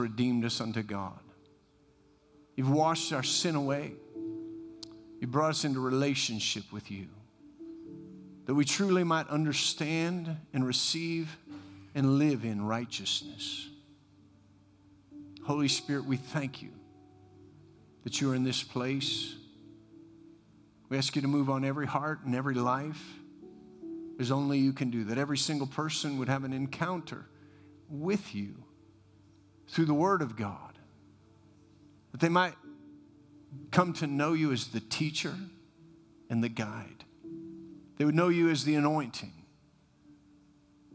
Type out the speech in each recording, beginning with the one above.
redeemed us unto God. You've washed our sin away. You brought us into relationship with you. That we truly might understand and receive and live in righteousness. Holy Spirit, we thank you that you are in this place. We ask you to move on every heart and every life as only you can do, that every single person would have an encounter with you through the Word of God, that they might come to know you as the teacher and the guide. They would know you as the anointing,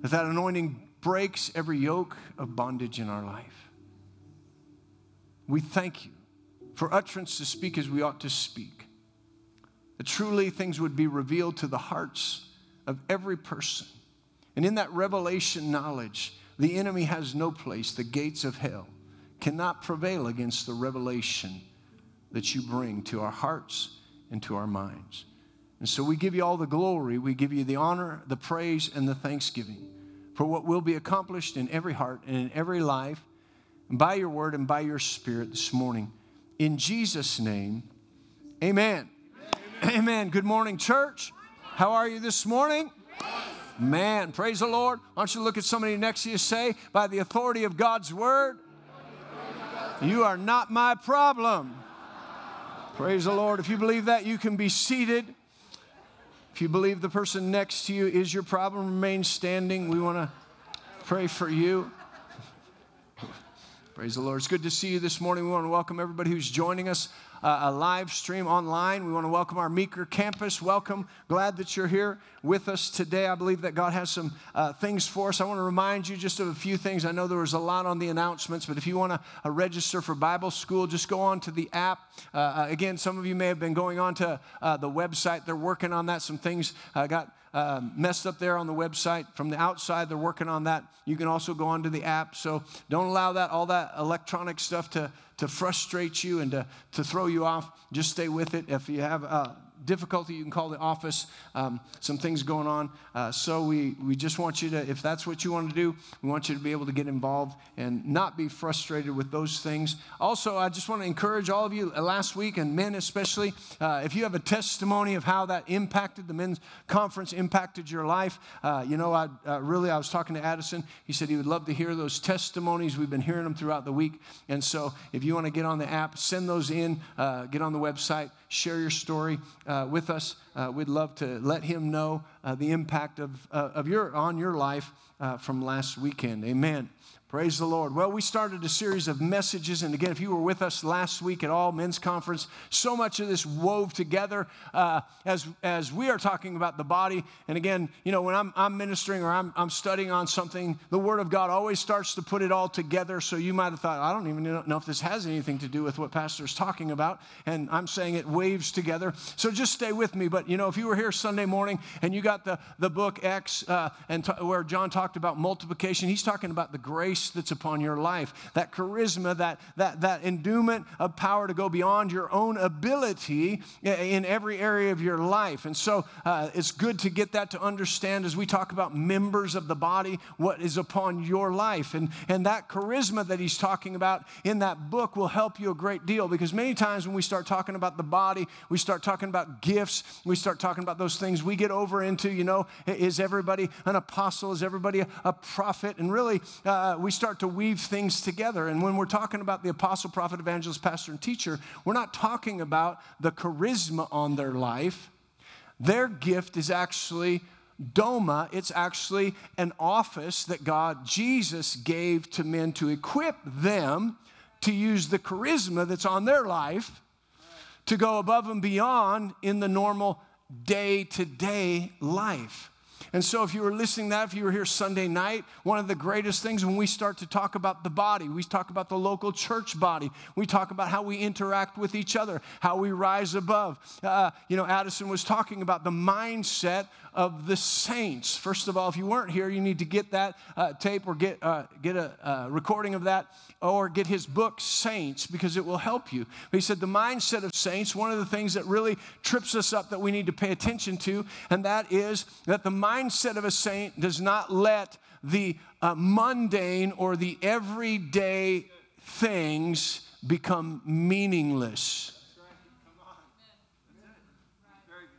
that that anointing breaks every yoke of bondage in our life. We thank you for utterance to speak as we ought to speak. That truly things would be revealed to the hearts of every person. And in that revelation knowledge, the enemy has no place. The gates of hell cannot prevail against the revelation that you bring to our hearts and to our minds. And so we give you all the glory, we give you the honor, the praise, and the thanksgiving for what will be accomplished in every heart and in every life by your word and by your spirit this morning. In Jesus' name, amen. Amen. amen. Good morning, church. How are you this morning? Man, praise the Lord. Why don't you look at somebody next to you say, by the authority of God's word, you are not my problem. Praise the Lord. If you believe that, you can be seated. If you believe the person next to you is your problem, remain standing. We want to pray for you. Praise the Lord. It's good to see you this morning. We want to welcome everybody who's joining us uh, a live stream online. We want to welcome our Meeker campus. Welcome. Glad that you're here with us today. I believe that God has some uh, things for us. I want to remind you just of a few things. I know there was a lot on the announcements, but if you want to uh, register for Bible school, just go on to the app. Uh, uh, again, some of you may have been going on to uh, the website. They're working on that. Some things got uh, messed up there on the website. From the outside, they're working on that. You can also go onto the app. So don't allow that all that electronic stuff to, to frustrate you and to, to throw you off. Just stay with it. If you have uh, difficulty, you can call the office. Um, some things going on. Uh, so we, we just want you to, if that's what you want to do, we want you to be able to get involved and not be frustrated with those things. Also, I just want to encourage all of you uh, last week, and men especially, uh, if you have a testimony of how that impacted the men's conference, impacted your life, uh, you know, I uh, really, I was talking to Addison. He said he would love to hear those testimonies. We've been hearing them throughout the week. And so if you want to get on the app, send those in, get on the website, share your story uh, with us. Uh, we'd love to let him know uh, the impact of, uh, of your, on your life uh, from last weekend. Amen. Praise the Lord. Well, we started a series of messages. And again, if you were with us last week at all men's conference, so much of this wove together uh, as, as we are talking about the body. And again, you know, when I'm, I'm ministering or I'm, I'm studying on something, the Word of God always starts to put it all together. So you might have thought, I don't even know if this has anything to do with what Pastor's talking about. And I'm saying it waves together. So just stay with me. But, you know, if you were here Sunday morning and you got the, the book X uh, and t- where John talked about multiplication, he's talking about the grace grace that's upon your life, that charisma, that, that, that endowment of power to go beyond your own ability in every area of your life. And so uh, it's good to get that to understand as we talk about members of the body, what is upon your life. And, and that charisma that he's talking about in that book will help you a great deal because many times when we start talking about the body, we start talking about gifts, we start talking about those things, we get over into, you know, is everybody an apostle? Is everybody a, prophet? And really, uh, we start to weave things together. And when we're talking about the apostle, prophet, evangelist, pastor, and teacher, we're not talking about the charisma on their life. Their gift is actually Doma, it's actually an office that God, Jesus, gave to men to equip them to use the charisma that's on their life to go above and beyond in the normal day to day life. And so, if you were listening that, if you were here Sunday night, one of the greatest things when we start to talk about the body, we talk about the local church body, we talk about how we interact with each other, how we rise above. Uh, you know, Addison was talking about the mindset of the saints. First of all, if you weren't here, you need to get that uh, tape or get, uh, get a uh, recording of that or get his book, Saints, because it will help you. But he said the mindset of saints, one of the things that really trips us up that we need to pay attention to, and that is that the mindset of a saint does not let the uh, mundane or the everyday things become meaningless.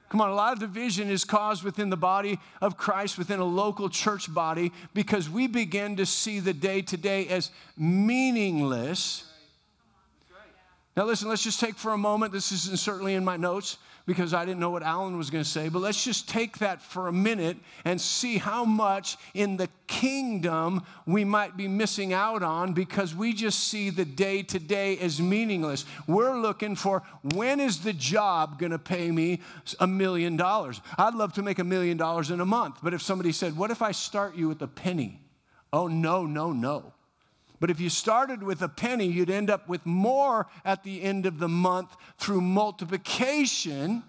Come on, a lot of division is caused within the body of Christ, within a local church body, because we begin to see the day to day as meaningless. Now, listen, let's just take for a moment, this isn't certainly in my notes, because I didn't know what Alan was going to say, but let's just take that for a minute and see how much in the kingdom we might be missing out on because we just see the day to day as meaningless. We're looking for when is the job going to pay me a million dollars? I'd love to make a million dollars in a month, but if somebody said, What if I start you with a penny? Oh, no, no, no. But if you started with a penny, you'd end up with more at the end of the month through multiplication.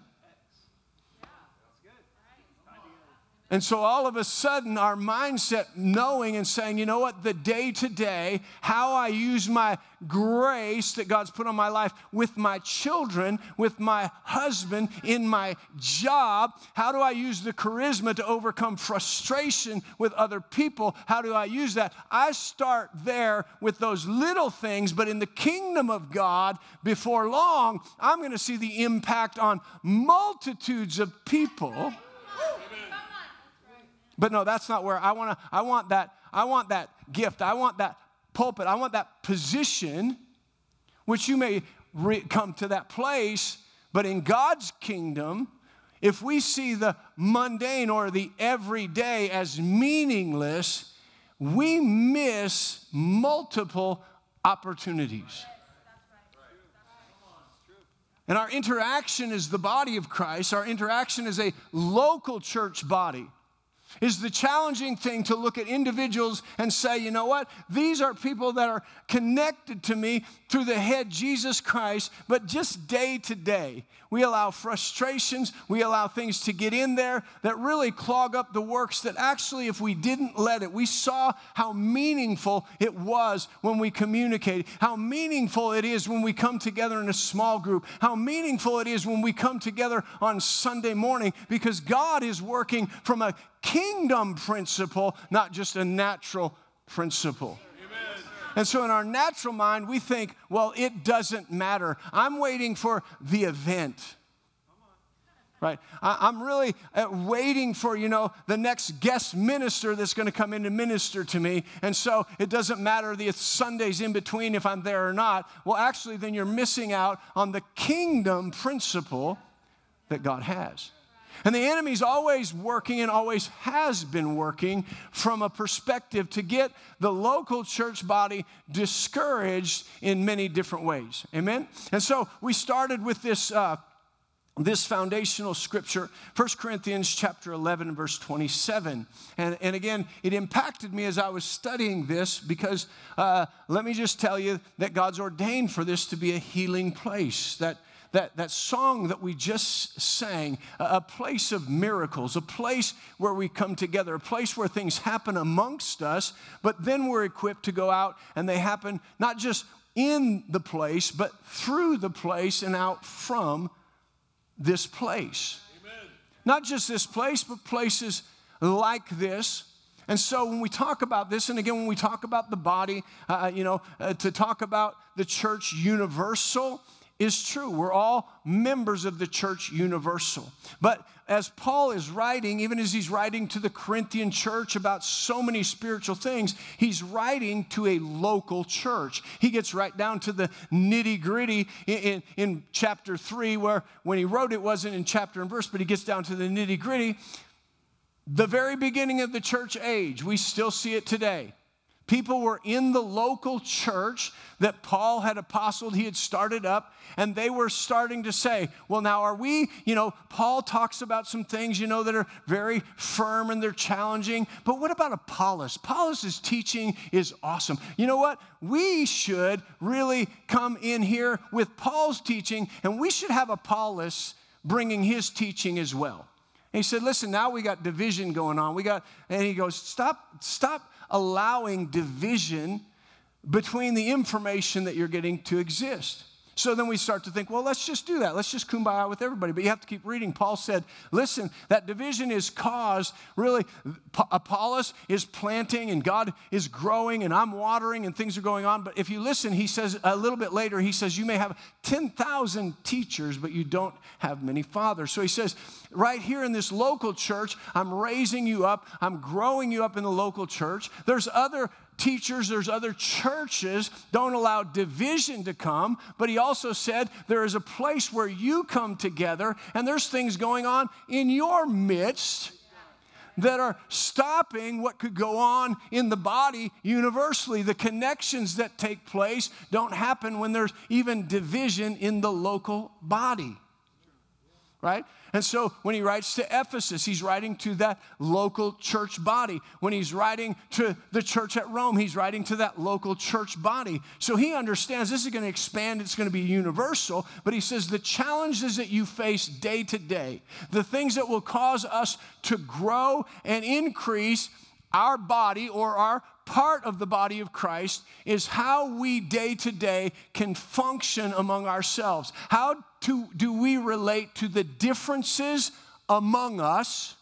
And so all of a sudden, our mindset knowing and saying, you know what, the day to day, how I use my grace that God's put on my life with my children, with my husband, in my job, how do I use the charisma to overcome frustration with other people? How do I use that? I start there with those little things, but in the kingdom of God, before long, I'm going to see the impact on multitudes of people. But no, that's not where I want to I want that I want that gift. I want that pulpit. I want that position which you may re- come to that place, but in God's kingdom, if we see the mundane or the everyday as meaningless, we miss multiple opportunities. And our interaction is the body of Christ, our interaction is a local church body, is the challenging thing to look at individuals and say, you know what? These are people that are connected to me through the head Jesus Christ, but just day to day, we allow frustrations, we allow things to get in there that really clog up the works that actually, if we didn't let it, we saw how meaningful it was when we communicate, how meaningful it is when we come together in a small group, how meaningful it is when we come together on Sunday morning because God is working from a kingdom principle, not just a natural principle. And so, in our natural mind, we think, well, it doesn't matter. I'm waiting for the event. Right? I, am really uh, waiting for, you know, the next guest minister that's going to come in and minister to me. And so it doesn't matter the Sundays in between if I'm there or not. Well, actually, then you're missing out on the kingdom principle that God has. And the enemy's always working and always has been working from a perspective to get the local church body discouraged in many different ways. Amen? And so we started with this. Uh, this foundational scripture 1 corinthians chapter 11 verse 27 and, and again it impacted me as i was studying this because uh, let me just tell you that god's ordained for this to be a healing place that that, that song that we just sang, a place of miracles, a place where we come together, a place where things happen amongst us, but then we're equipped to go out and they happen not just in the place, but through the place and out from this place. Amen. Not just this place, but places like this. And so when we talk about this, and again, when we talk about the body, uh, you know, uh, to talk about the church universal, is true. We're all members of the church universal. But as Paul is writing, even as he's writing to the Corinthian church about so many spiritual things, he's writing to a local church. He gets right down to the nitty gritty in, in, in, chapter three, where when he wrote it wasn't in chapter and verse, but he gets down to the nitty gritty. The very beginning of the church age, we still see it today. People were in the local church that Paul had apostled, he had started up, and they were starting to say, Well, now are we, you know, Paul talks about some things, you know, that are very firm and they're challenging, but what about Apollos? Apollos' teaching is awesome. You know what? We should really come in here with Paul's teaching, and we should have Apollos bringing his teaching as well. And he said, Listen, now we got division going on. We got, and he goes, Stop, stop allowing division between the information that you're getting to exist. So then we start to think, well, let's just do that. Let's just kumbaya with everybody. But you have to keep reading. Paul said, listen, that division is caused really, Apollos is planting and God is growing and I'm watering and things are going on. But if you listen, he says a little bit later, he says, you may have 10,000 teachers, but you don't have many fathers. So he says, right here in this local church, I'm raising you up, I'm growing you up in the local church. There's other teachers, there's other churches. Don't allow division to come. But he also said there is a place where you come together and there's things going on in your midst that are stopping what could go on in the body universally. The connections that take place don't happen when there's even division in the local body. Right? And so when he writes to Ephesus, he's writing to that local church body. When he's writing to the church at Rome, he's writing to that local church body. So he understands this is going to expand, it's going to be universal. But he says the challenges that you face day to day, the things that will cause us to grow and increase our body or our part of the body of Christ is how we day to day can function among ourselves. How to, do we relate to the differences among us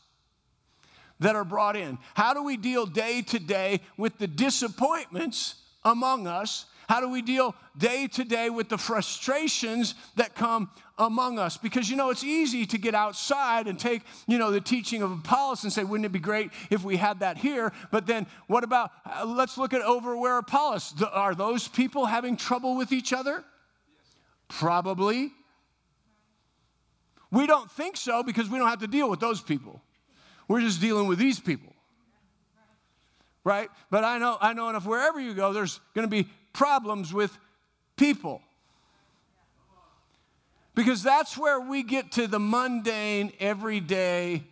that are brought in? How do we deal day to day with the disappointments among us how do we deal day to day with the frustrations that come among us? Because you know, it's easy to get outside and take, you know, the teaching of Apollos and say, wouldn't it be great if we had that here? But then what about, uh, let's look at over where Apollos. Are those people having trouble with each other? Probably. We don't think so because we don't have to deal with those people. We're just dealing with these people right? But I know, I know enough wherever you go, there's going to be problems with people. Because that's where we get to the mundane, everyday,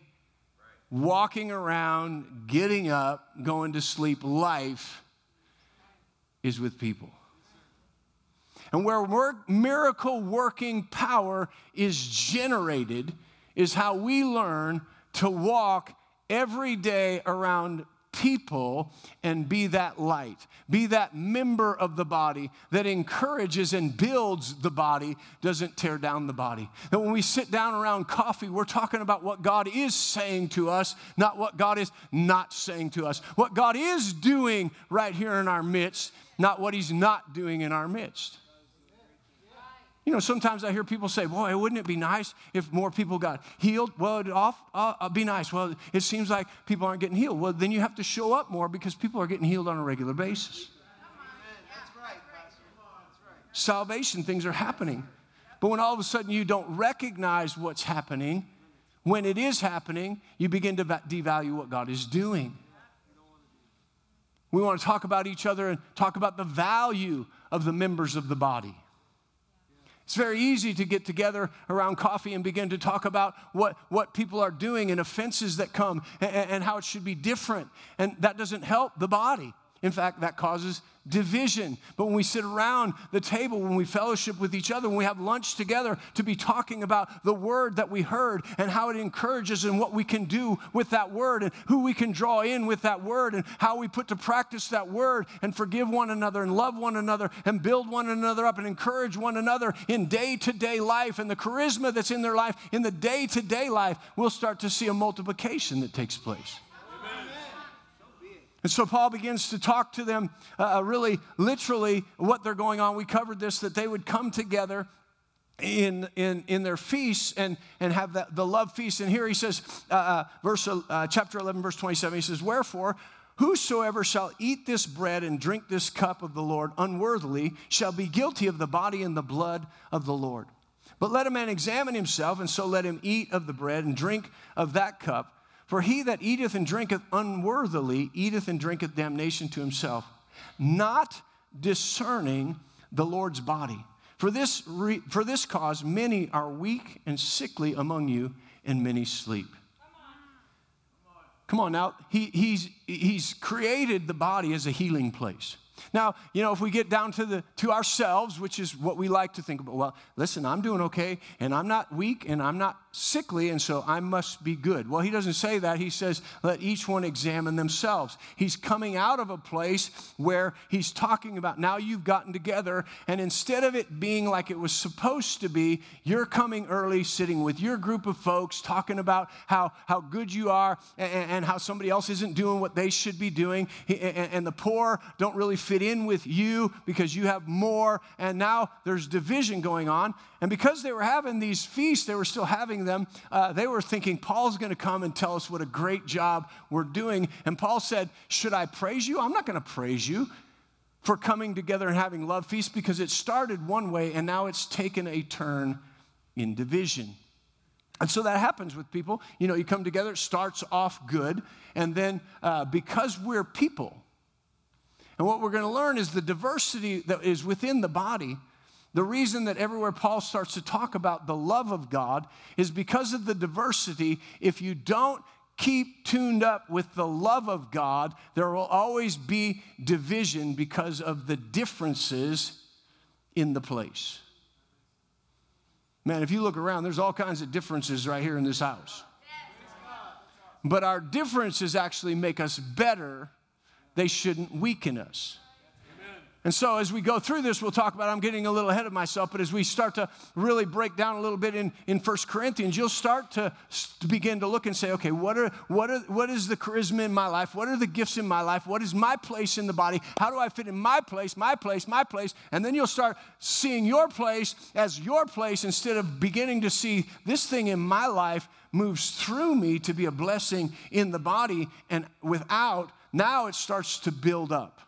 walking around, getting up, going to sleep life is with people. And where work, miracle working power is generated is how we learn to walk every day around people and be that light. Be that member of the body that encourages and builds the body, doesn't tear down the body. That when we sit down around coffee, we're talking about what God is saying to us, not what God is not saying to us. What God is doing right here in our midst, not what He's not doing in our midst. You know, sometimes I hear people say, Boy, wouldn't it be nice if more people got healed? Well, it'd off, uh, uh, be nice. Well, it seems like people aren't getting healed. Well, then you have to show up more because people are getting healed on a regular basis. Salvation things are happening. But when all of a sudden you don't recognize what's happening, when it is happening, you begin to devalue what God is doing. We want to talk about each other and talk about the value of the members of the body. It's very easy to get together around coffee and begin to talk about what, what people are doing and offenses that come and, and how it should be different. And that doesn't help the body. In fact, that causes division. But when we sit around the table, when we fellowship with each other, when we have lunch together, to be talking about the word that we heard and how it encourages and what we can do with that word and who we can draw in with that word and how we put to practice that word and forgive one another and love one another and build one another up and encourage one another in day to day life and the charisma that's in their life in the day to day life, we'll start to see a multiplication that takes place. And so Paul begins to talk to them uh, uh, really literally what they're going on. We covered this that they would come together in, in, in their feasts and, and have that, the love feast. And here he says, uh, uh verse, uh, chapter 11, verse 27, he says, Wherefore, whosoever shall eat this bread and drink this cup of the Lord unworthily shall be guilty of the body and the blood of the Lord. But let a man examine himself, and so let him eat of the bread and drink of that cup. For he that eateth and drinketh unworthily eateth and drinketh damnation to himself, not discerning the Lord's body. For this, re- for this cause, many are weak and sickly among you, and many sleep. Come on now. He, he's, he's created the body as a healing place. Now, you know, if we get down to the to ourselves, which is what we like to think about, well, listen, I'm doing okay, and I'm not weak, and I'm not sickly, and so I must be good. Well, he doesn't say that. He says, let each one examine themselves. He's coming out of a place where he's talking about now you've gotten together, and instead of it being like it was supposed to be, you're coming early, sitting with your group of folks, talking about how, how good you are and, and how somebody else isn't doing what they should be doing, and, and the poor don't really fit in with you because you have more, and now there's division going on. And because they were having these feasts, they were still having them, uh, they were thinking, Paul's going to come and tell us what a great job we're doing. And Paul said, Should I praise you? I'm not going to praise you for coming together and having love feasts because it started one way and now it's taken a turn in division. And so that happens with people. You know, you come together, it starts off good, and then uh, because we're people, and what we're going to learn is the diversity that is within the body the reason that everywhere Paul starts to talk about the love of God is because of the diversity. If you don't keep tuned up with the love of God, there will always be division because of the differences in the place. Man, if you look around, there's all kinds of differences right here in this house. But our differences actually make us better, they shouldn't weaken us. And so, as we go through this, we'll talk about, I'm getting a little ahead of myself, but as we start to really break down a little bit in, in 1 Corinthians, you'll start to, to begin to look and say, okay, what, are, what, are, what is the charisma in my life? What are the gifts in my life? What is my place in the body? How do I fit in my place, my place, my place? And then you'll start seeing your place as your place instead of beginning to see this thing in my life moves through me to be a blessing in the body, and without, now it starts to build up.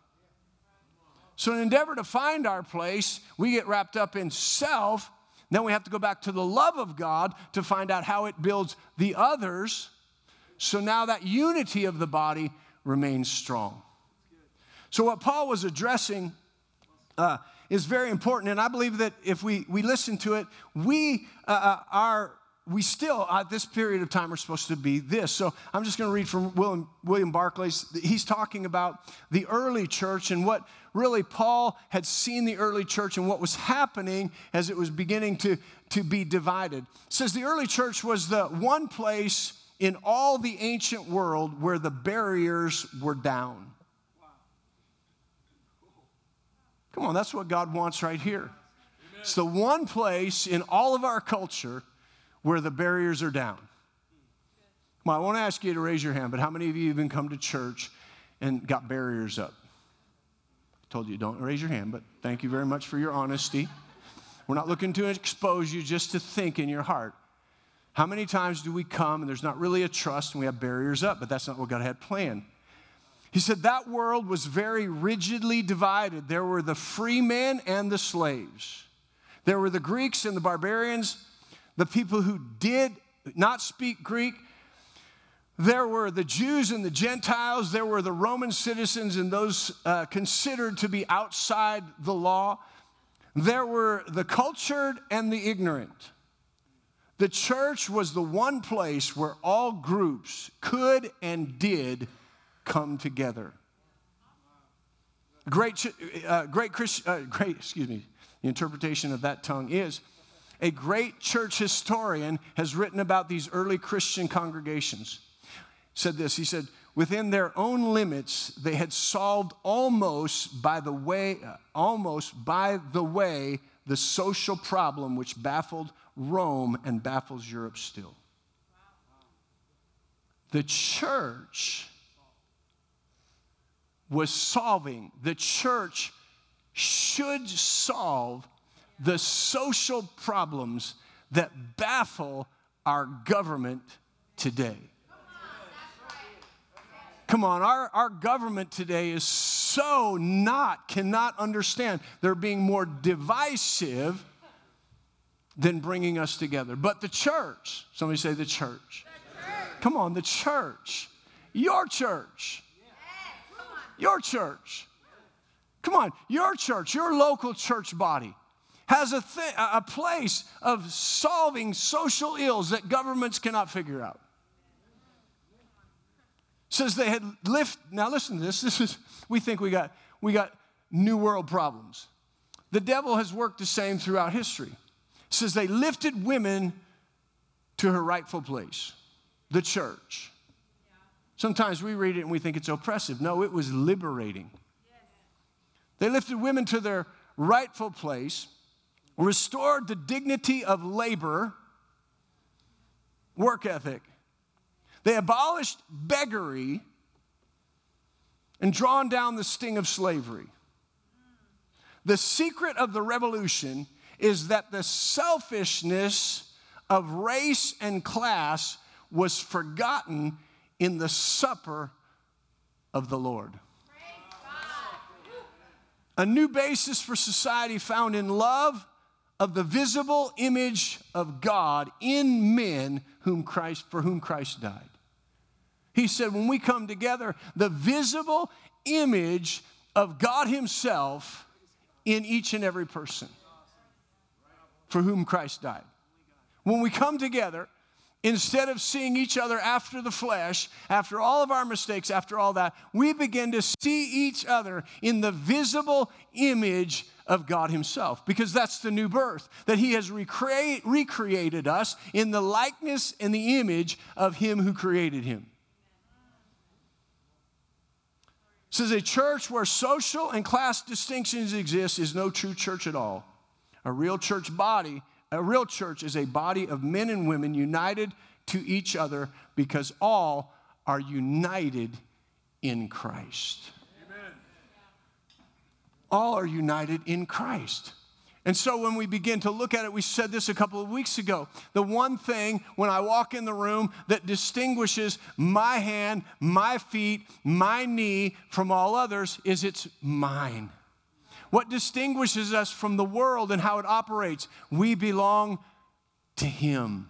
So, in an endeavor to find our place, we get wrapped up in self. Then we have to go back to the love of God to find out how it builds the others. So now that unity of the body remains strong. So, what Paul was addressing uh, is very important. And I believe that if we, we listen to it, we uh, uh are we still, at this period of time, are supposed to be this. So I'm just going to read from William, William Barclay's. He's talking about the early church and what really Paul had seen the early church and what was happening as it was beginning to, to be divided. It says the early church was the one place in all the ancient world where the barriers were down. Come on, that's what God wants right here. It's the one place in all of our culture where the barriers are down. Well, I won't ask you to raise your hand, but how many of you even come to church and got barriers up? I told you don't raise your hand, but thank you very much for your honesty. We're not looking to expose you just to think in your heart. How many times do we come and there's not really a trust and we have barriers up, but that's not what God had planned? He said that world was very rigidly divided. There were the free men and the slaves. There were the Greeks and the barbarians the people who did not speak Greek. There were the Jews and the Gentiles. There were the Roman citizens and those uh, considered to be outside the law. There were the cultured and the ignorant. The church was the one place where all groups could and did come together. Great, uh, great, Christ, uh, great, excuse me, the interpretation of that tongue is a great church historian, has written about these early Christian congregations. Said this, he said, within their own limits, they had solved almost by the way, uh, almost by the way, the social problem which baffled Rome and baffles Europe still. The church was solving, the church should solve the social problems that baffle our government today. Come on, our, our government today is so not, cannot understand. They're being more divisive than bringing us together. But the church, somebody say the church. The church. Come on, the church. Your church. Your church. Come on, your church, your local church body has a, th- a place of solving social ills that governments cannot figure out. Says they had lift. Now listen to this. This is we think we got we got new world problems. The devil has worked the same throughout history. Says they lifted women to her rightful place, the church. Sometimes we read it and we think it's oppressive. No, it was liberating. They lifted women to their rightful place, restored the dignity of labor, work ethic. They abolished beggary and drawn down the sting of slavery. The secret of the revolution is that the selfishness of race and class was forgotten in the supper of the Lord. A new basis for society found in love of the visible image of God in men whom Christ, for whom Christ died. He said, when we come together, the visible image of God Himself in each and every person for whom Christ died. When we come together, instead of seeing each other after the flesh, after all of our mistakes, after all that, we begin to see each other in the visible image of God Himself, because that's the new birth, that He has recreate, recreated us in the likeness and the image of Him who created Him. says a church where social and class distinctions exist is no true church at all. A real church body, a real church is a body of men and women united to each other because all are united in Christ. Amen. All are united in Christ. And so when we begin to look at it, we said this a couple of weeks ago. The one thing when I walk in the room that distinguishes my hand, my feet, my knee from all others is it's mine. What distinguishes us from the world and how it operates? We belong to Him.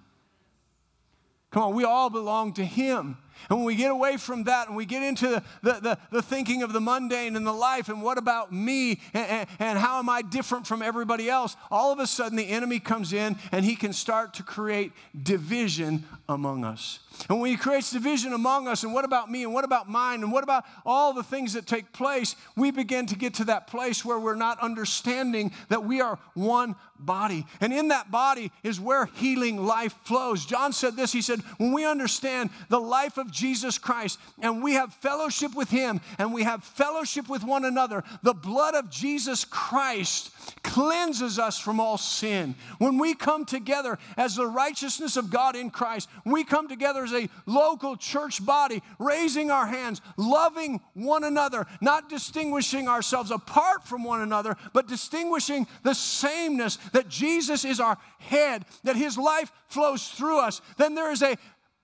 Come on, we all belong to Him. And when we get away from that and we get into the, the, the, the thinking of the mundane and the life and what about me and, and, and, how am I different from everybody else, all of a sudden the enemy comes in and he can start to create division among us. And when he creates division among us, and what about me, and what about mine, and what about all the things that take place, we begin to get to that place where we're not understanding that we are one body. And in that body is where healing life flows. John said this He said, When we understand the life of Jesus Christ, and we have fellowship with him, and we have fellowship with one another, the blood of Jesus Christ cleanses us from all sin. When we come together as the righteousness of God in Christ, we come together as a local church body, raising our hands, loving one another, not distinguishing ourselves apart from one another, but distinguishing the sameness that Jesus is our head, that his life flows through us. Then there is a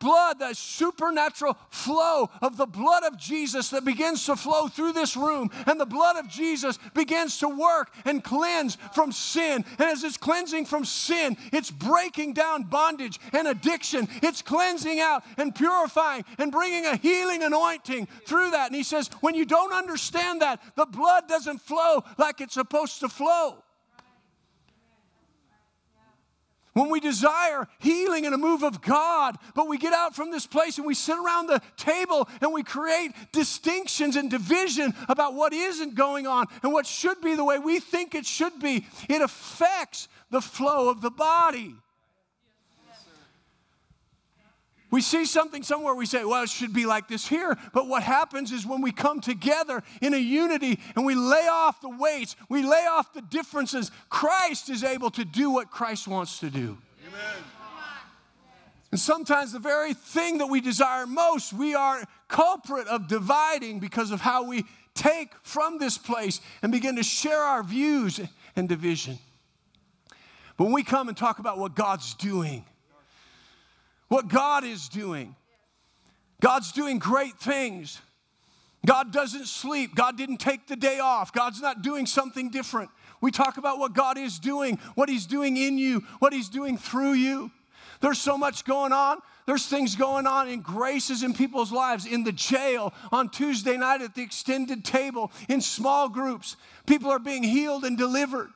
blood, the supernatural flow of the blood of Jesus that begins to flow through this room. And the blood of Jesus begins to work and cleanse from sin. And as it's cleansing from sin, it's breaking down bondage and addiction. It's cleansing out and purifying and bringing a healing anointing through that. And he says, when you don't understand that, the blood doesn't flow like it's supposed to flow. When we desire healing and a move of God, but we get out from this place and we sit around the table and we create distinctions and division about what isn't going on and what should be the way we think it should be, it affects the flow of the body. We see something somewhere, we say, well, it should be like this here. But what happens is when we come together in a unity and we lay off the weights, we lay off the differences, Christ is able to do what Christ wants to do. Amen. And sometimes the very thing that we desire most, we are culprit of dividing because of how we take from this place and begin to share our views and division. But when we come and talk about what God's doing, what God is doing. God's doing great things. God doesn't sleep. God didn't take the day off. God's not doing something different. We talk about what God is doing, what He's doing in you, what He's doing through you. There's so much going on. There's things going on in graces in people's lives, in the jail, on Tuesday night at the extended table, in small groups. People are being healed and delivered.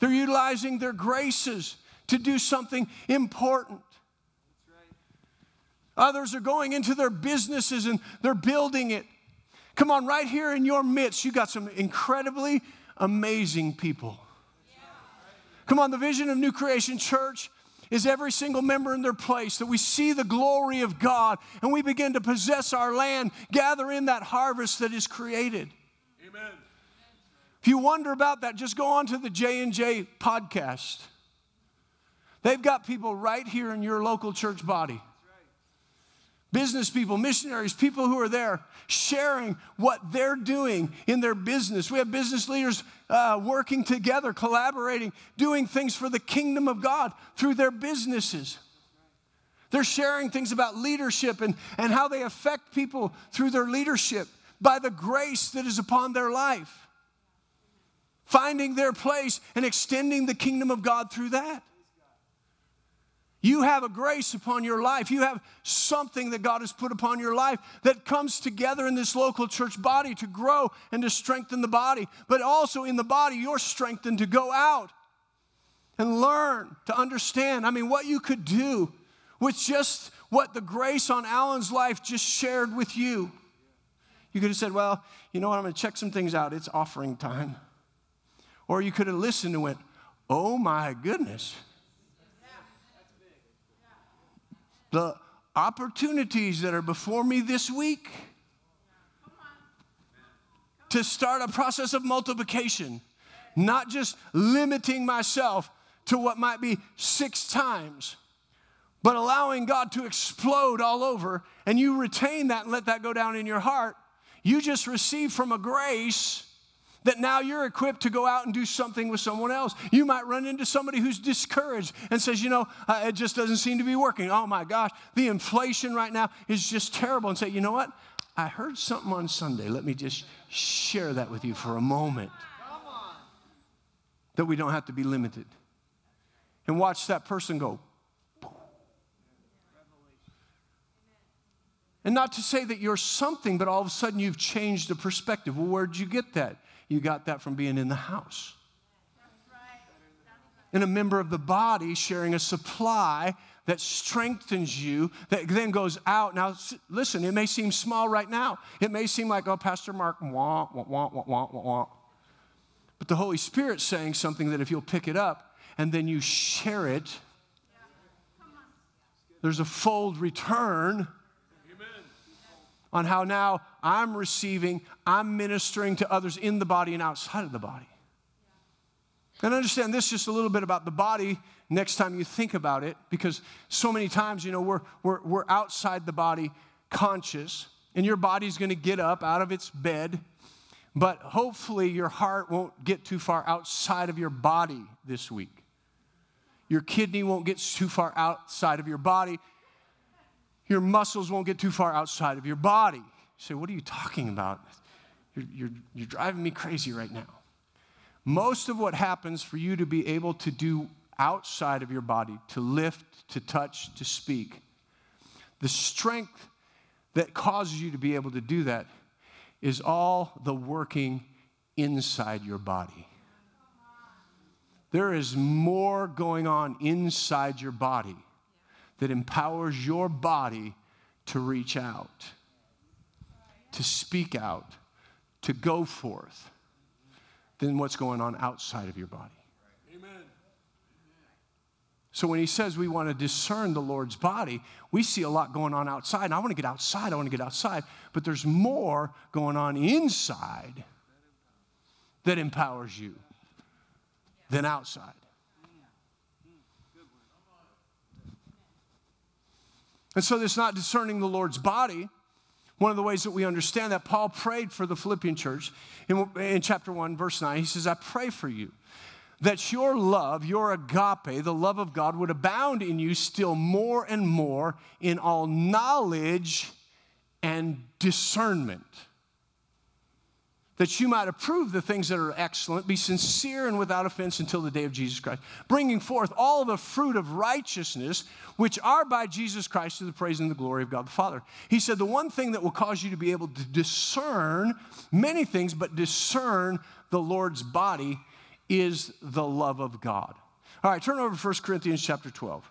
They're utilizing their graces to do something important. Others are going into their businesses and they're building it. Come on, right here in your midst, you got some incredibly amazing people. Come on, the vision of New Creation Church is every single member in their place, that we see the glory of God and we begin to possess our land, gather in that harvest that is created. Amen. If you wonder about that, just go on to the J&J podcast. They've got people right here in your local church body. Business people, missionaries, people who are there sharing what they're doing in their business. We have business leaders uh, working together, collaborating, doing things for the kingdom of God through their businesses. They're sharing things about leadership and, and how they affect people through their leadership by the grace that is upon their life. Finding their place and extending the kingdom of God through that. You have a grace upon your life. You have something that God has put upon your life that comes together in this local church body to grow and to strengthen the body. But also in the body, you're strengthened to go out and learn to understand. I mean, what you could do with just what the grace on Alan's life just shared with you. You could have said, Well, you know what? I'm going to check some things out. It's offering time. Or you could have listened and went, Oh my goodness. The opportunities that are before me this week to start a process of multiplication, not just limiting myself to what might be six times, but allowing God to explode all over, and you retain that and let that go down in your heart. You just receive from a grace that now you're equipped to go out and do something with someone else. You might run into somebody who's discouraged and says, you know, uh, it just doesn't seem to be working. Oh my gosh, the inflation right now is just terrible. And say, you know what? I heard something on Sunday. Let me just share that with you for a moment. That we don't have to be limited. And watch that person go. And not to say that you're something, but all of a sudden you've changed the perspective. Well, where'd you get that? You got that from being in the house. And a member of the body sharing a supply that strengthens you, that then goes out. Now, listen, it may seem small right now. It may seem like, oh, Pastor Mark, wah, wah, wah, wah, wah, wah. But the Holy Spirit's saying something that if you'll pick it up and then you share it, there's a fold return on how now I'm receiving, I'm ministering to others in the body and outside of the body. And understand this just a little bit about the body next time you think about it, because so many times, you know, we're, we're, we're outside the body conscious, and your body's gonna get up out of its bed, but hopefully your heart won't get too far outside of your body this week. Your kidney won't get too far outside of your body your muscles won't get too far outside of your body. You say, What are you talking about? You're, you're, you're driving me crazy right now. Most of what happens for you to be able to do outside of your body, to lift, to touch, to speak, the strength that causes you to be able to do that is all the working inside your body. There is more going on inside your body that empowers your body to reach out, to speak out, to go forth than what's going on outside of your body. Amen. So when he says we want to discern the Lord's body, we see a lot going on outside. And I want to get outside, I want to get outside, but there's more going on inside that empowers you than outside. And so it's not discerning the Lord's body. One of the ways that we understand that, Paul prayed for the Philippian church in, in chapter 1, verse 9. He says, I pray for you that your love, your agape, the love of God, would abound in you still more and more in all knowledge and discernment that you might approve the things that are excellent, be sincere and without offense until the day of Jesus Christ, bringing forth all the fruit of righteousness, which are by Jesus Christ to the praise and the glory of God the Father. He said, The one thing that will cause you to be able to discern many things, but discern the Lord's body is the love of God. All right, turn over to 1 Corinthians chapter 12.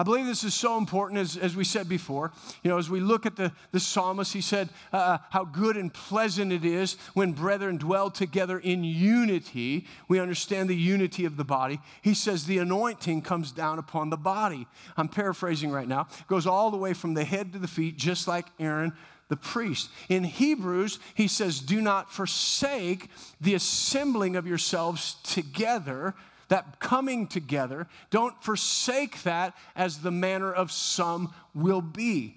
I believe this is so important, as, as we said before. You know, as we look at the, the psalmist, he said uh, uh, how good and pleasant it is when brethren dwell together in unity. We understand the unity of the body. He says the anointing comes down upon the body. I'm paraphrasing right now. It goes all the way from the head to the feet, just like Aaron the priest. In Hebrews, he says, Do not forsake the assembling of yourselves together that coming together, don't forsake that as the manner of some will be.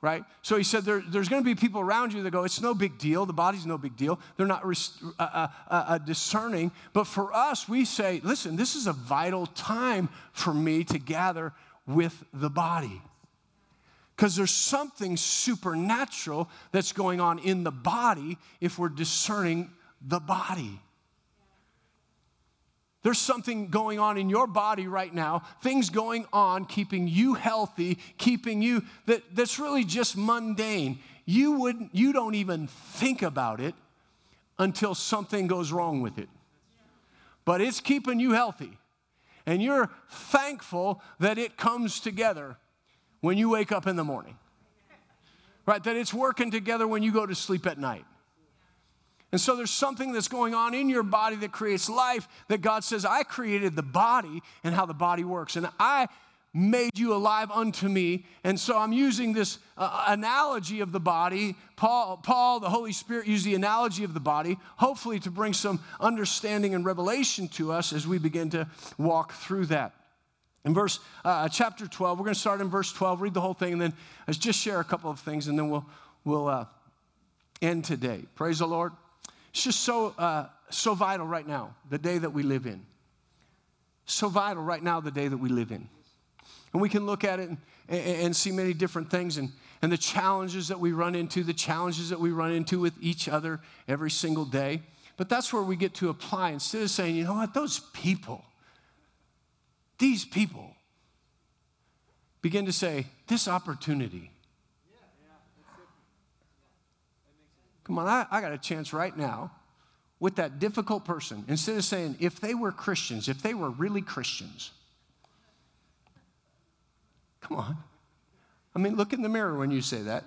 Right? So he said there, there's going to be people around you that go, it's no big deal. The body's no big deal. They're not uh, uh, uh, uh, discerning. But for us, we say, listen, this is a vital time for me to gather with the body because there's something supernatural that's going on in the body if we're discerning the body. There's something going on in your body right now, things going on keeping you healthy, keeping you that, that's really just mundane. You wouldn't you don't even think about it until something goes wrong with it. But it's keeping you healthy. And you're thankful that it comes together when you wake up in the morning. Right? That it's working together when you go to sleep at night. And so there's something that's going on in your body that creates life that God says, I created the body and how the body works. And I made you alive unto me. And so I'm using this uh, analogy of the body. Paul, Paul, the Holy Spirit, used the analogy of the body, hopefully to bring some understanding and revelation to us as we begin to walk through that. In verse uh, chapter 12, we're going to start in verse 12, read the whole thing, and then let's just share a couple of things, and then we'll, we'll uh, end today. Praise the Lord. It's just so, uh, so vital right now, the day that we live in. So vital right now, the day that we live in. And we can look at it and, and, see many different things and, and the challenges that we run into, the challenges that we run into with each other every single day. But that's where we get to apply instead of saying, you know what, those people, these people, begin to say, this opportunity Come on, I, I got a chance right now with that difficult person. Instead of saying, if they were Christians, if they were really Christians, come on. I mean, look in the mirror when you say that.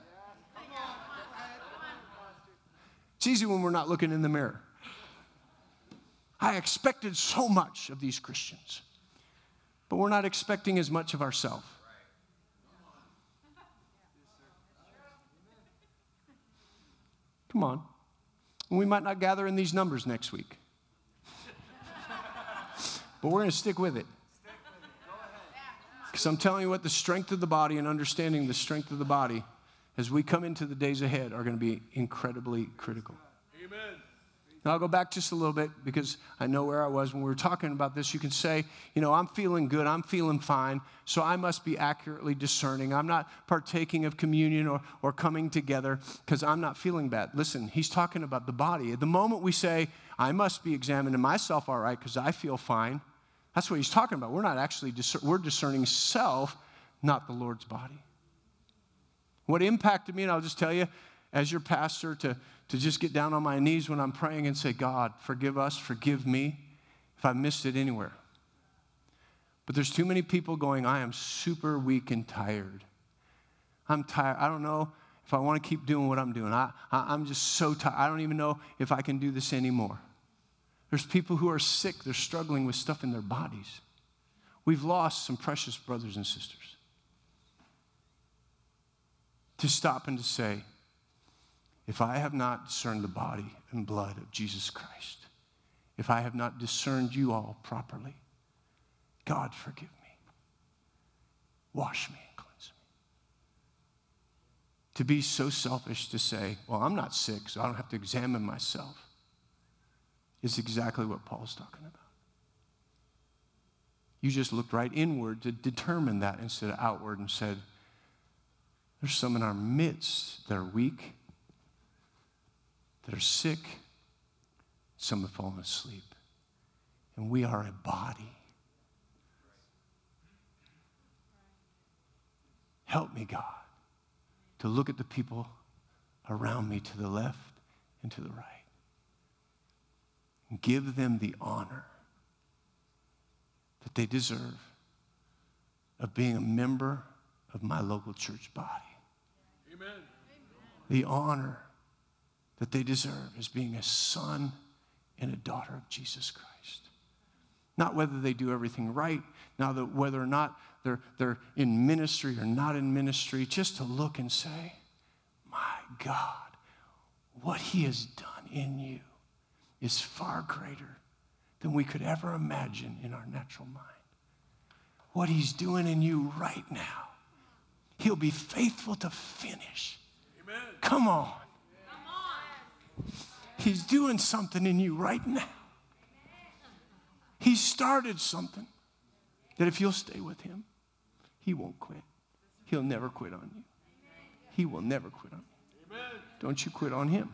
It's easy when we're not looking in the mirror. I expected so much of these Christians, but we're not expecting as much of ourselves. Come on. We might not gather in these numbers next week. but we're going to stick with it. Because I'm telling you what, the strength of the body and understanding the strength of the body as we come into the days ahead are going to be incredibly critical. And I'll go back just a little bit because I know where I was when we were talking about this. You can say, you know, I'm feeling good, I'm feeling fine, so I must be accurately discerning. I'm not partaking of communion or, or coming together because I'm not feeling bad. Listen, he's talking about the body. At the moment we say, I must be examining myself all right because I feel fine, that's what he's talking about. We're not actually, discer- we're discerning self, not the Lord's body. What impacted me, and I'll just tell you, as your pastor, to to just get down on my knees when I'm praying and say, God, forgive us, forgive me if I missed it anywhere. But there's too many people going, I am super weak and tired. I'm tired. I don't know if I want to keep doing what I'm doing. I, I, am just so tired. I don't even know if I can do this anymore. There's people who are sick, they're struggling with stuff in their bodies. We've lost some precious brothers and sisters. To stop and to say, if I have not discerned the body and blood of Jesus Christ, if I have not discerned you all properly, God, forgive me. Wash me and cleanse me. To be so selfish to say, well, I'm not sick, so I don't have to examine myself, is exactly what Paul's talking about. You just looked right inward to determine that instead of outward and said, there's some in our midst that are weak that are sick, some have fallen asleep. And we are a body. Help me, God, to look at the people around me to the left and to the right. Give them the honor that they deserve of being a member of my local church body. Amen. The honor that they deserve as being a son and a daughter of Jesus Christ. Not whether they do everything right, not that whether or not they're, they're in ministry or not in ministry, just to look and say, My God, what He has done in you is far greater than we could ever imagine in our natural mind. What He's doing in you right now, He'll be faithful to finish. Amen. Come on. He's doing something in you right now. He started something that if you'll stay with Him, He won't quit. He'll never quit on you. He will never quit on you. Don't you quit on Him.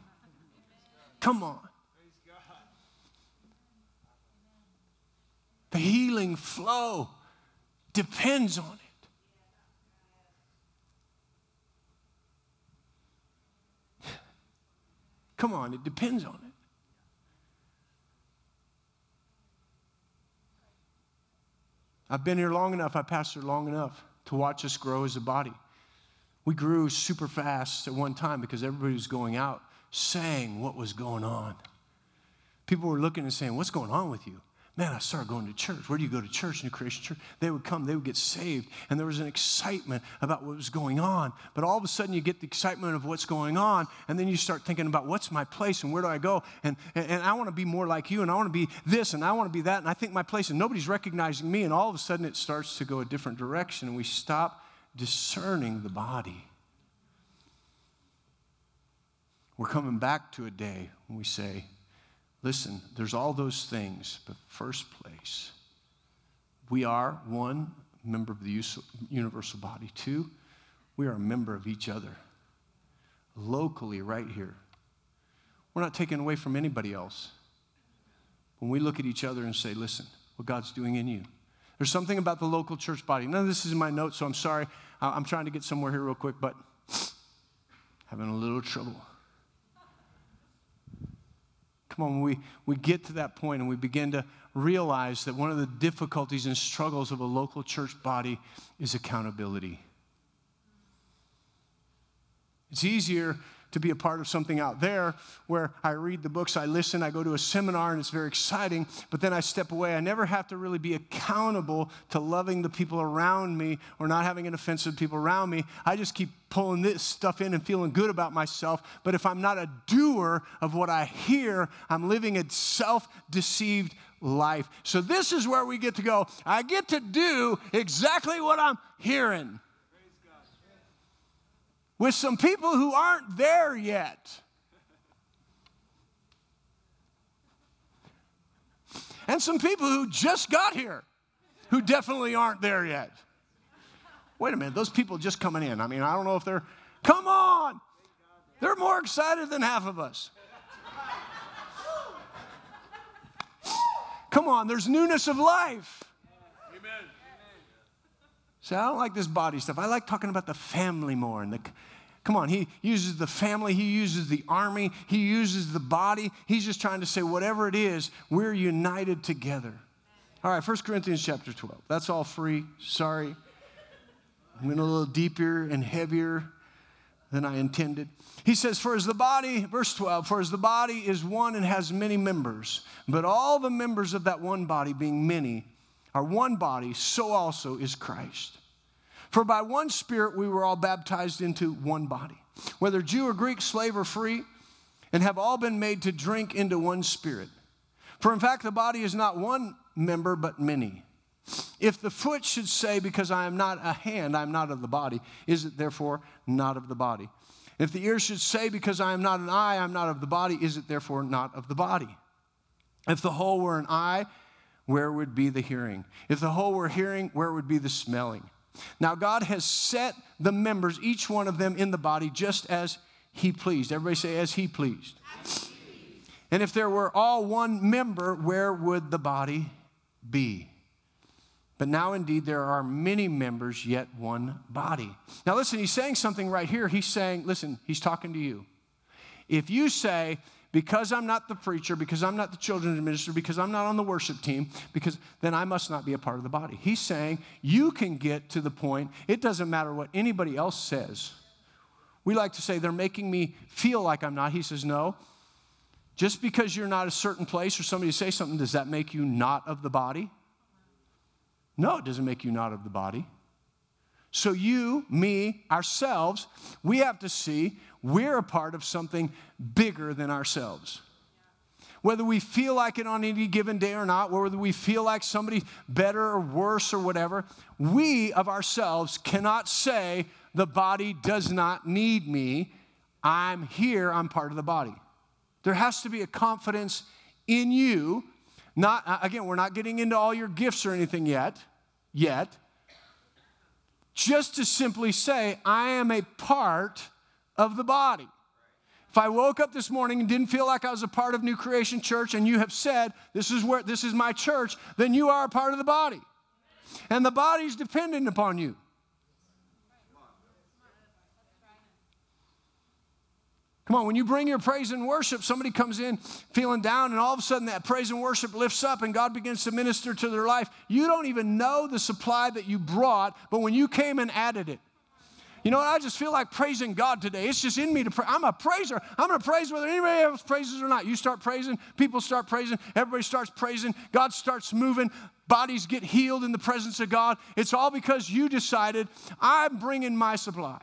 Come on. The healing flow depends on. Come on, it depends on it. I've been here long enough, I pastored long enough to watch us grow as a body. We grew super fast at one time because everybody was going out saying what was going on. People were looking and saying, What's going on with you? Man, I started going to church. Where do you go to church? New Creation Church. They would come, they would get saved, and there was an excitement about what was going on. But all of a sudden, you get the excitement of what's going on, and then you start thinking about what's my place and where do I go? And, and, and I want to be more like you, and I want to be this, and I want to be that, and I think my place, and nobody's recognizing me, and all of a sudden, it starts to go a different direction, and we stop discerning the body. We're coming back to a day when we say, listen, there's all those things, but first place, we are one, member of the universal body. Two, we are a member of each other locally, right here. We're not taken away from anybody else. When we look at each other and say, listen, what God's doing in you. There's something about the local church body. None of this is in my notes, so I'm sorry. I'm trying to get somewhere here real quick, but having a little trouble. Come on, we, we get to that point and we begin to realize that one of the difficulties and struggles of a local church body is accountability. It's easier to be a part of something out there where I read the books, I listen, I go to a seminar, and it's very exciting, but then I step away. I never have to really be accountable to loving the people around me or not having an offense offensive people around me. I just keep pulling this stuff in and feeling good about myself. But if I'm not a doer of what I hear, I'm living a self deceived life. So this is where we get to go. I get to do exactly what I'm hearing with some people who aren't there yet. And some people who just got here who definitely aren't there yet. Wait a minute, those people just coming in. I mean, I don't know if they're, come on! They're more excited than half of us. Come on, there's newness of life. I don't like this body stuff. I like talking about the family more and the Come on, he uses the family, he uses the army, he uses the body. He's just trying to say, whatever it is, we're united together. All right, 1 Corinthians chapter 12. That's all free. Sorry. I went a little deeper and heavier than I intended. He says, For as the body, verse 12, for as the body is one and has many members, but all the members of that one body, being many, are one body, so also is Christ. For by one Spirit we were all baptized into one body, whether Jew or Greek, slave or free, and have all been made to drink into one Spirit. For in fact, the body is not one member, but many. If the foot should say, Because I am not a hand, I am not of the body, is it therefore not of the body? If the ear should say, Because I am not an eye, I am not of the body, is it therefore not of the body? If the whole were an eye, where would be the hearing? If the whole were hearing, where would be the smelling? Now, God has set the members, each one of them in the body, just as He pleased. Everybody say, as He pleased. And if there were all one member, where would the body be? But now, indeed, there are many members, yet one body. Now, listen, he's saying something right here. He's saying, listen, he's talking to you. If you say, because I'm not the preacher, because I'm not the children's minister, because I'm not on the worship team, because then I must not be a part of the body. He's saying you can get to the point, it doesn't matter what anybody else says. We like to say they're making me feel like I'm not. He says, no. Just because you're not a certain place or somebody say something, does that make you not of the body? No, it doesn't make you not of the body. So, you, me, ourselves, we have to see we're a part of something bigger than ourselves. Whether we feel like it on any given day or not, whether we feel like somebody better or worse or whatever, we of ourselves cannot say, the body does not need me. I'm here, I'm part of the body. There has to be a confidence in you. Not, uh, again, we're not getting into all your gifts or anything yet, yet. Just to simply say, I am a part of the body. If I woke up this morning and didn't feel like I was a part of New Creation Church and you have said, this is where this is my church, then you are a part of the body. And the body's dependent upon you. Come on, when you bring your praise and worship, somebody comes in feeling down, and all of a sudden that praise and worship lifts up, and God begins to minister to their life. You don't even know the supply that you brought, but when you came and added it, you know what? I just feel like praising God today. It's just in me to pray. I'm a praiser. I'm going to praise whether anybody else praises or not. You start praising, people start praising, everybody starts praising, God starts moving, bodies get healed in the presence of God. It's all because you decided, I'm bringing my supply.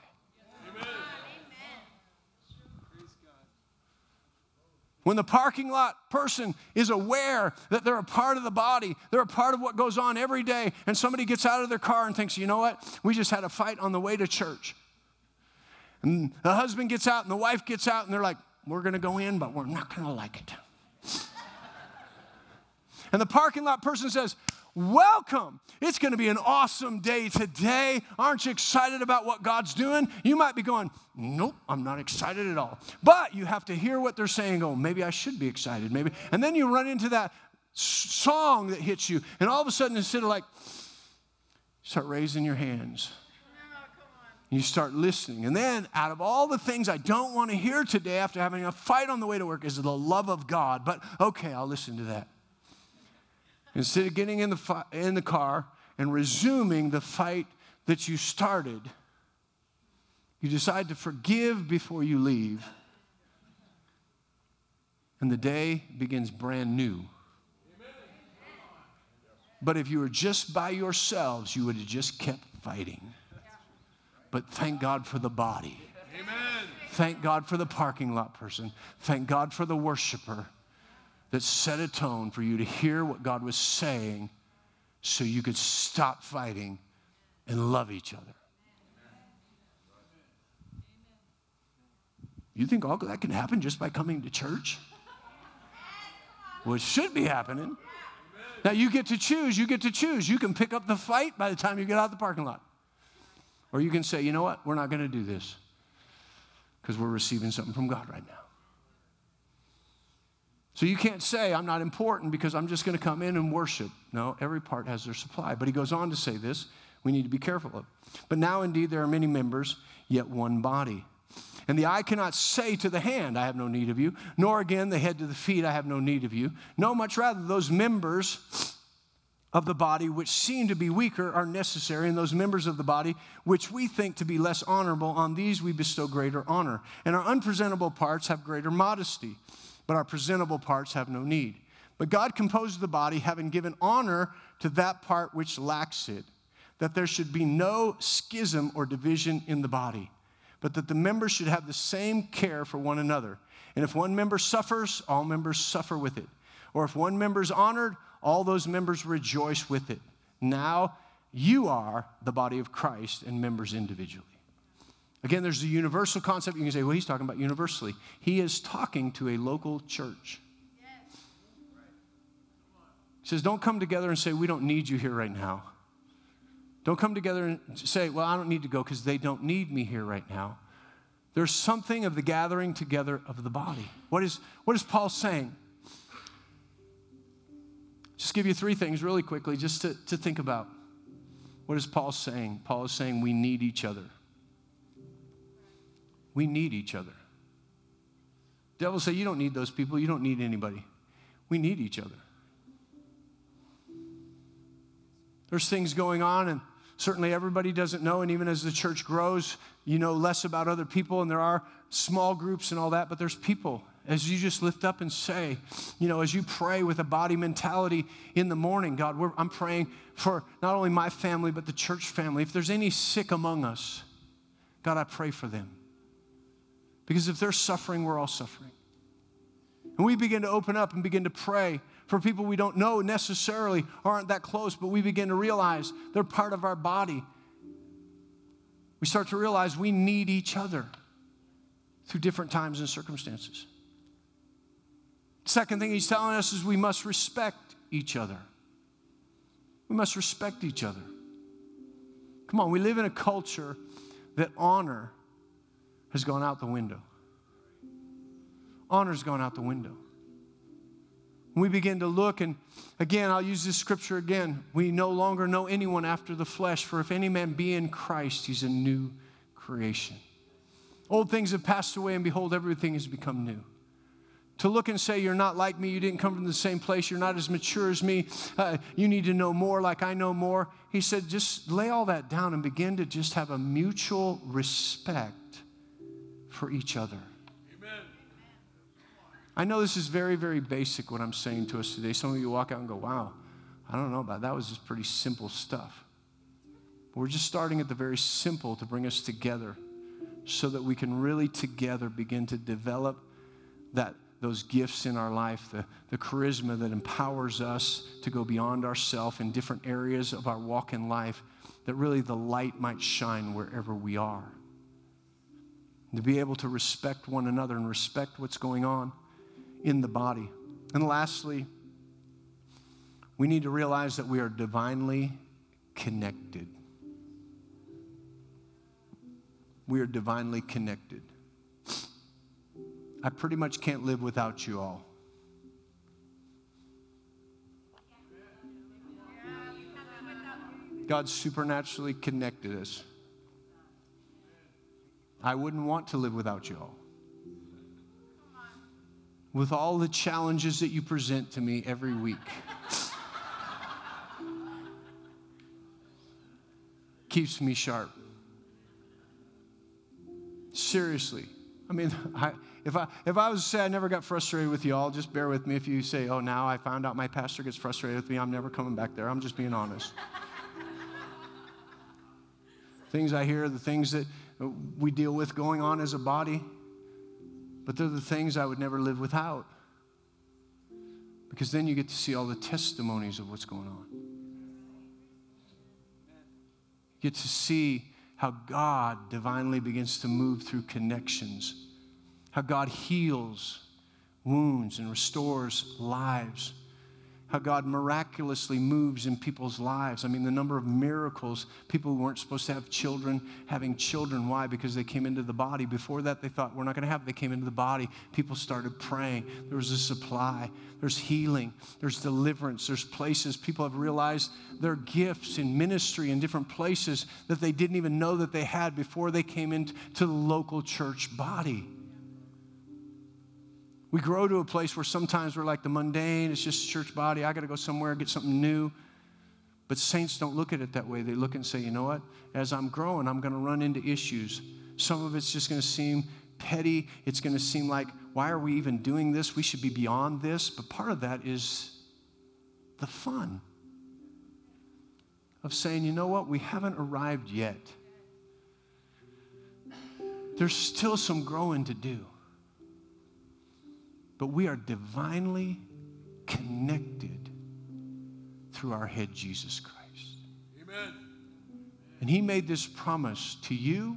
When the parking lot person is aware that they're a part of the body, they're a part of what goes on every day, and somebody gets out of their car and thinks, you know what? We just had a fight on the way to church. And the husband gets out and the wife gets out, and they're like, we're going to go in, but we're not going to like it. and the parking lot person says, Welcome. It's going to be an awesome day today. Aren't you excited about what God's doing? You might be going, Nope, I'm not excited at all. But you have to hear what they're saying. Oh, maybe I should be excited. Maybe. And then you run into that song that hits you. And all of a sudden, instead of like, start raising your hands. You start listening. And then, out of all the things I don't want to hear today after having a fight on the way to work, is the love of God. But okay, I'll listen to that. Instead of getting in the, fi- in the car and resuming the fight that you started, you decide to forgive before you leave. And the day begins brand new. But if you were just by yourselves, you would have just kept fighting. But thank God for the body. Amen. Thank God for the parking lot person. Thank God for the worshiper that set a tone for you to hear what God was saying so you could stop fighting and love each other. You think all that can happen just by coming to church? Well, it should be happening. Now you get to choose. You get to choose. You can pick up the fight by the time you get out of the parking lot. Or you can say, you know what? We're not going to do this because we're receiving something from God right now. So you can't say, I'm not important because I'm just going to come in and worship. No, every part has their supply. But he goes on to say this we need to be careful of. But now indeed there are many members, yet one body. And the eye cannot say to the hand, I have no need of you, nor again the head to the feet, I have no need of you. No, much rather, those members of the body which seem to be weaker are necessary, and those members of the body which we think to be less honorable, on these we bestow greater honor. And our unpresentable parts have greater modesty but our presentable parts have no need. But God composed the body, having given honor to that part which lacks it, that there should be no schism or division in the body, but that the members should have the same care for one another. And if one member suffers, all members suffer with it. Or if one member is honored, all those members rejoice with it. Now you are the body of Christ and members individually. Again, there's a universal concept. You can say, well, he's talking about universally. He is talking to a local church. He says, don't come together and say, we don't need you here right now. Don't come together and say, well, I don't need to go because they don't need me here right now. There's something of the gathering together of the body. What is, what is Paul saying? Just give you three things really quickly just to, to think about. What is Paul saying? Paul is saying we need each other. We need each other. Devil say, You don't need those people. You don't need anybody. We need each other. There's things going on, and certainly everybody doesn't know. And even as the church grows, you know less about other people, and there are small groups and all that, but there's people. As you just lift up and say, you know, as you pray with a body mentality in the morning, God, I'm praying for not only my family, but the church family. If there's any sick among us, God, I pray for them. Because if they're suffering, we're all suffering. And we begin to open up and begin to pray for people we don't know necessarily aren't that close, but we begin to realize they're part of our body. We start to realize we need each other through different times and circumstances. Second thing he's telling us is we must respect each other. We must respect each other. Come on, we live in a culture that honor has gone out the window. Honor's gone out the window. When we begin to look, and again, I'll use this scripture again. We no longer know anyone after the flesh, for if any man be in Christ, he's a new creation. Old things have passed away, and behold, everything has become new. To look and say, You're not like me, you didn't come from the same place, you're not as mature as me, uh, you need to know more like I know more. He said, Just lay all that down and begin to just have a mutual respect for each other. I know this is very, very basic what I'm saying to us today. Some of you walk out and go, wow, I don't know about that. that was just pretty simple stuff. But we're just starting at the very simple to bring us together so that we can really together begin to develop that those gifts in our life, the, the charisma that empowers us to go beyond ourselves in different areas of our walk in life, that really the light might shine wherever we are. To be able to respect one another and respect what's going on in the body. And lastly, we need to realize that we are divinely connected. We are divinely connected. I pretty much can't live without you all. God supernaturally connected us. I wouldn't want to live without you all with all the challenges that you present to me every week. Keeps me sharp. Seriously. I mean, I, if, I, if I was to say I never got frustrated with you all, just bear with me. If you say, oh, now I found out my pastor gets frustrated with me, I'm never coming back there. I'm just being honest. things I hear, the things that we deal with going on as a body, but they're the things I would never live without. Because then you get to see all the testimonies of what's going on. You get to see how God divinely begins to move through connections, how God heals wounds and restores lives how God miraculously moves in people's lives. I mean, the number of miracles, people who weren't supposed to have children having children. Why? Because they came into the body. Before that, they thought, we're not going to have it. They came into the body. People started praying. There was a supply. There's healing. There's deliverance. There's places people have realized their gifts in ministry in different places that they didn't even know that they had before they came into the local church body. We grow to a place where sometimes we're like the mundane, it's just church body. I got to go somewhere get something new. But saints don't look at it that way. They look and say, you know what? As I'm growing, I'm going to run into issues. Some of it's just going to seem petty. It's going to seem like, why are we even doing this? We should be beyond this. But part of that is the fun of saying, you know what? We haven't arrived yet. There's still some growing to do but we are divinely connected through our head, Jesus Christ. Amen. And He made this promise to you,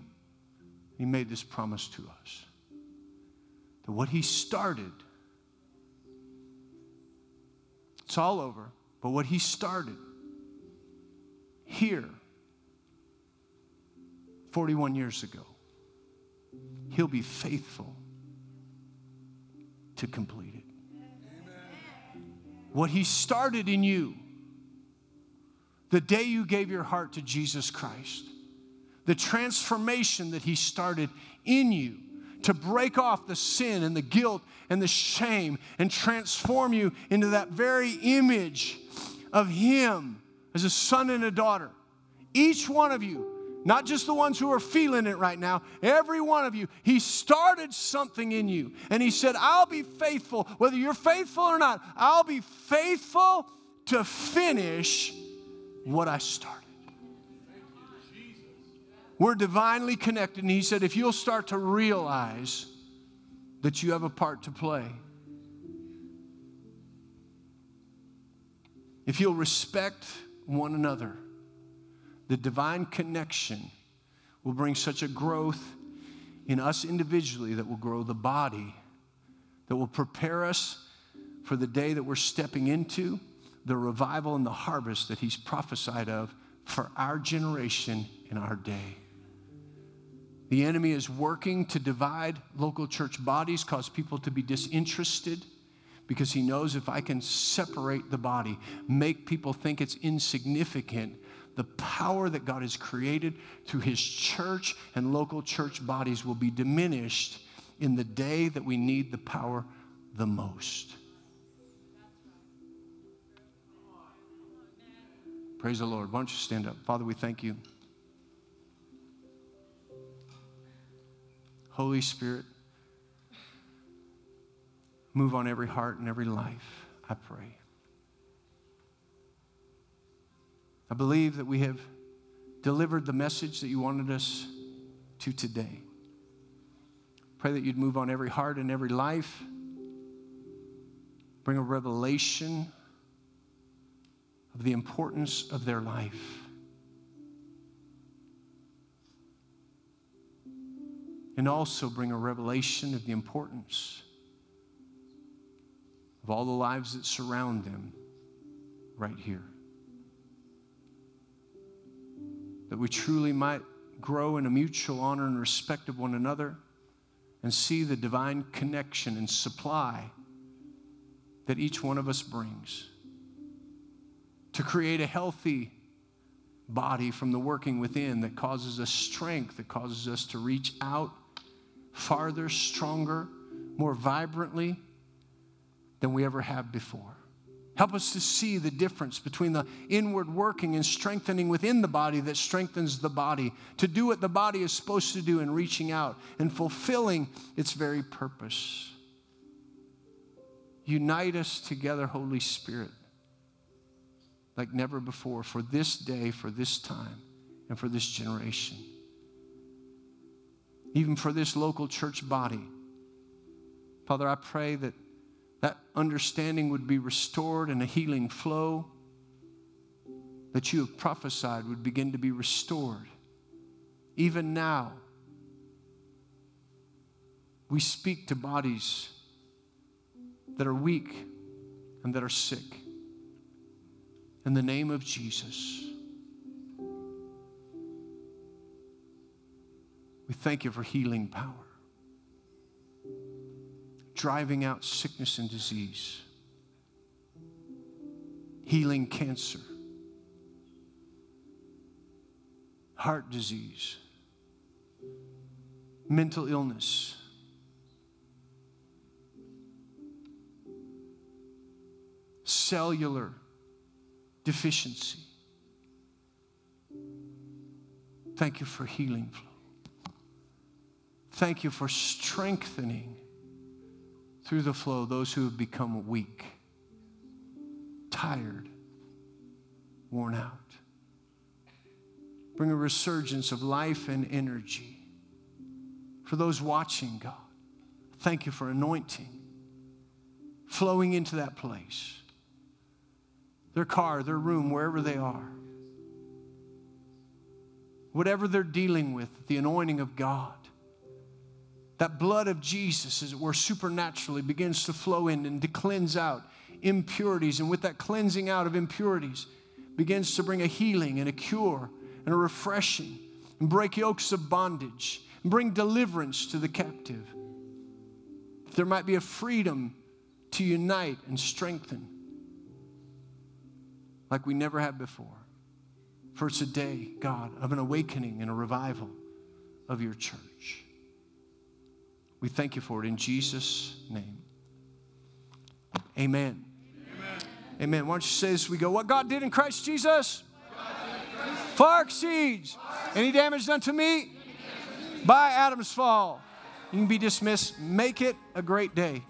He made this promise to us. That what He started, it's all over, but what He started here 41 years ago, He'll be faithful to complete it. What He started in you, the day you gave your heart to Jesus Christ, the transformation that He started in you to break off the sin and the guilt and the shame and transform you into that very image of Him as a son and a daughter. Each one of you, not just the ones who are feeling it right now, every one of you, He started something in you. And He said, I'll be faithful, whether you're faithful or not, I'll be faithful to finish what I started. We're divinely connected. And He said, if you'll start to realize that you have a part to play, if you'll respect one another, the divine connection will bring such a growth in us individually that will grow the body, that will prepare us for the day that we're stepping into, the revival and the harvest that He's prophesied of for our generation in our day. The enemy is working to divide local church bodies, cause people to be disinterested, because he knows if I can separate the body, make people think it's insignificant, the power that God has created through his church and local church bodies will be diminished in the day that we need the power the most. Praise the Lord. Why don't you stand up? Father, we thank you. Holy Spirit, move on every heart and every life, I pray. I believe that we have delivered the message that you wanted us to today. Pray that you'd move on every heart and every life, bring a revelation of the importance of their life. and also bring a revelation of the importance of all the lives that surround them right here. That we truly might grow in a mutual honor and respect of one another and see the divine connection and supply that each one of us brings to create a healthy body from the working within that causes us strength, that causes us to reach out farther, stronger, more vibrantly than we ever have before. Help us to see the difference between the inward working and strengthening within the body that strengthens the body, to do what the body is supposed to do in reaching out and fulfilling its very purpose. Unite us together, Holy Spirit, like never before, for this day, for this time, and for this generation even for this local church body. Father, I pray that that understanding would be restored and a healing flow that you have prophesied would begin to be restored. Even now, we speak to bodies that are weak and that are sick. In the name of Jesus. We thank you for healing power, driving out sickness and disease, healing cancer, heart disease, mental illness. Cellular deficiency. Thank you for healing flow. Thank you for strengthening through the flow those who have become weak, tired, worn out. Bring a resurgence of life and energy. For those watching, God, thank you for anointing flowing into that place, their car, their room, wherever they are. Whatever they're dealing with, the anointing of God that blood of Jesus, as it were, supernaturally begins to flow in and to cleanse out impurities. And with that cleansing out of impurities, begins to bring a healing and a cure and a refreshing and break yokes of bondage and bring deliverance to the captive. There might be a freedom to unite and strengthen like we never have before. For it's a day, God, of an awakening and a revival of your church. We thank you for it in Jesus' name. Amen. Amen. Amen. Why don't you say this? We go, What God did in Christ Jesus far exceeds any damage done to me by Adam's fall. You can be dismissed. Make it a great day.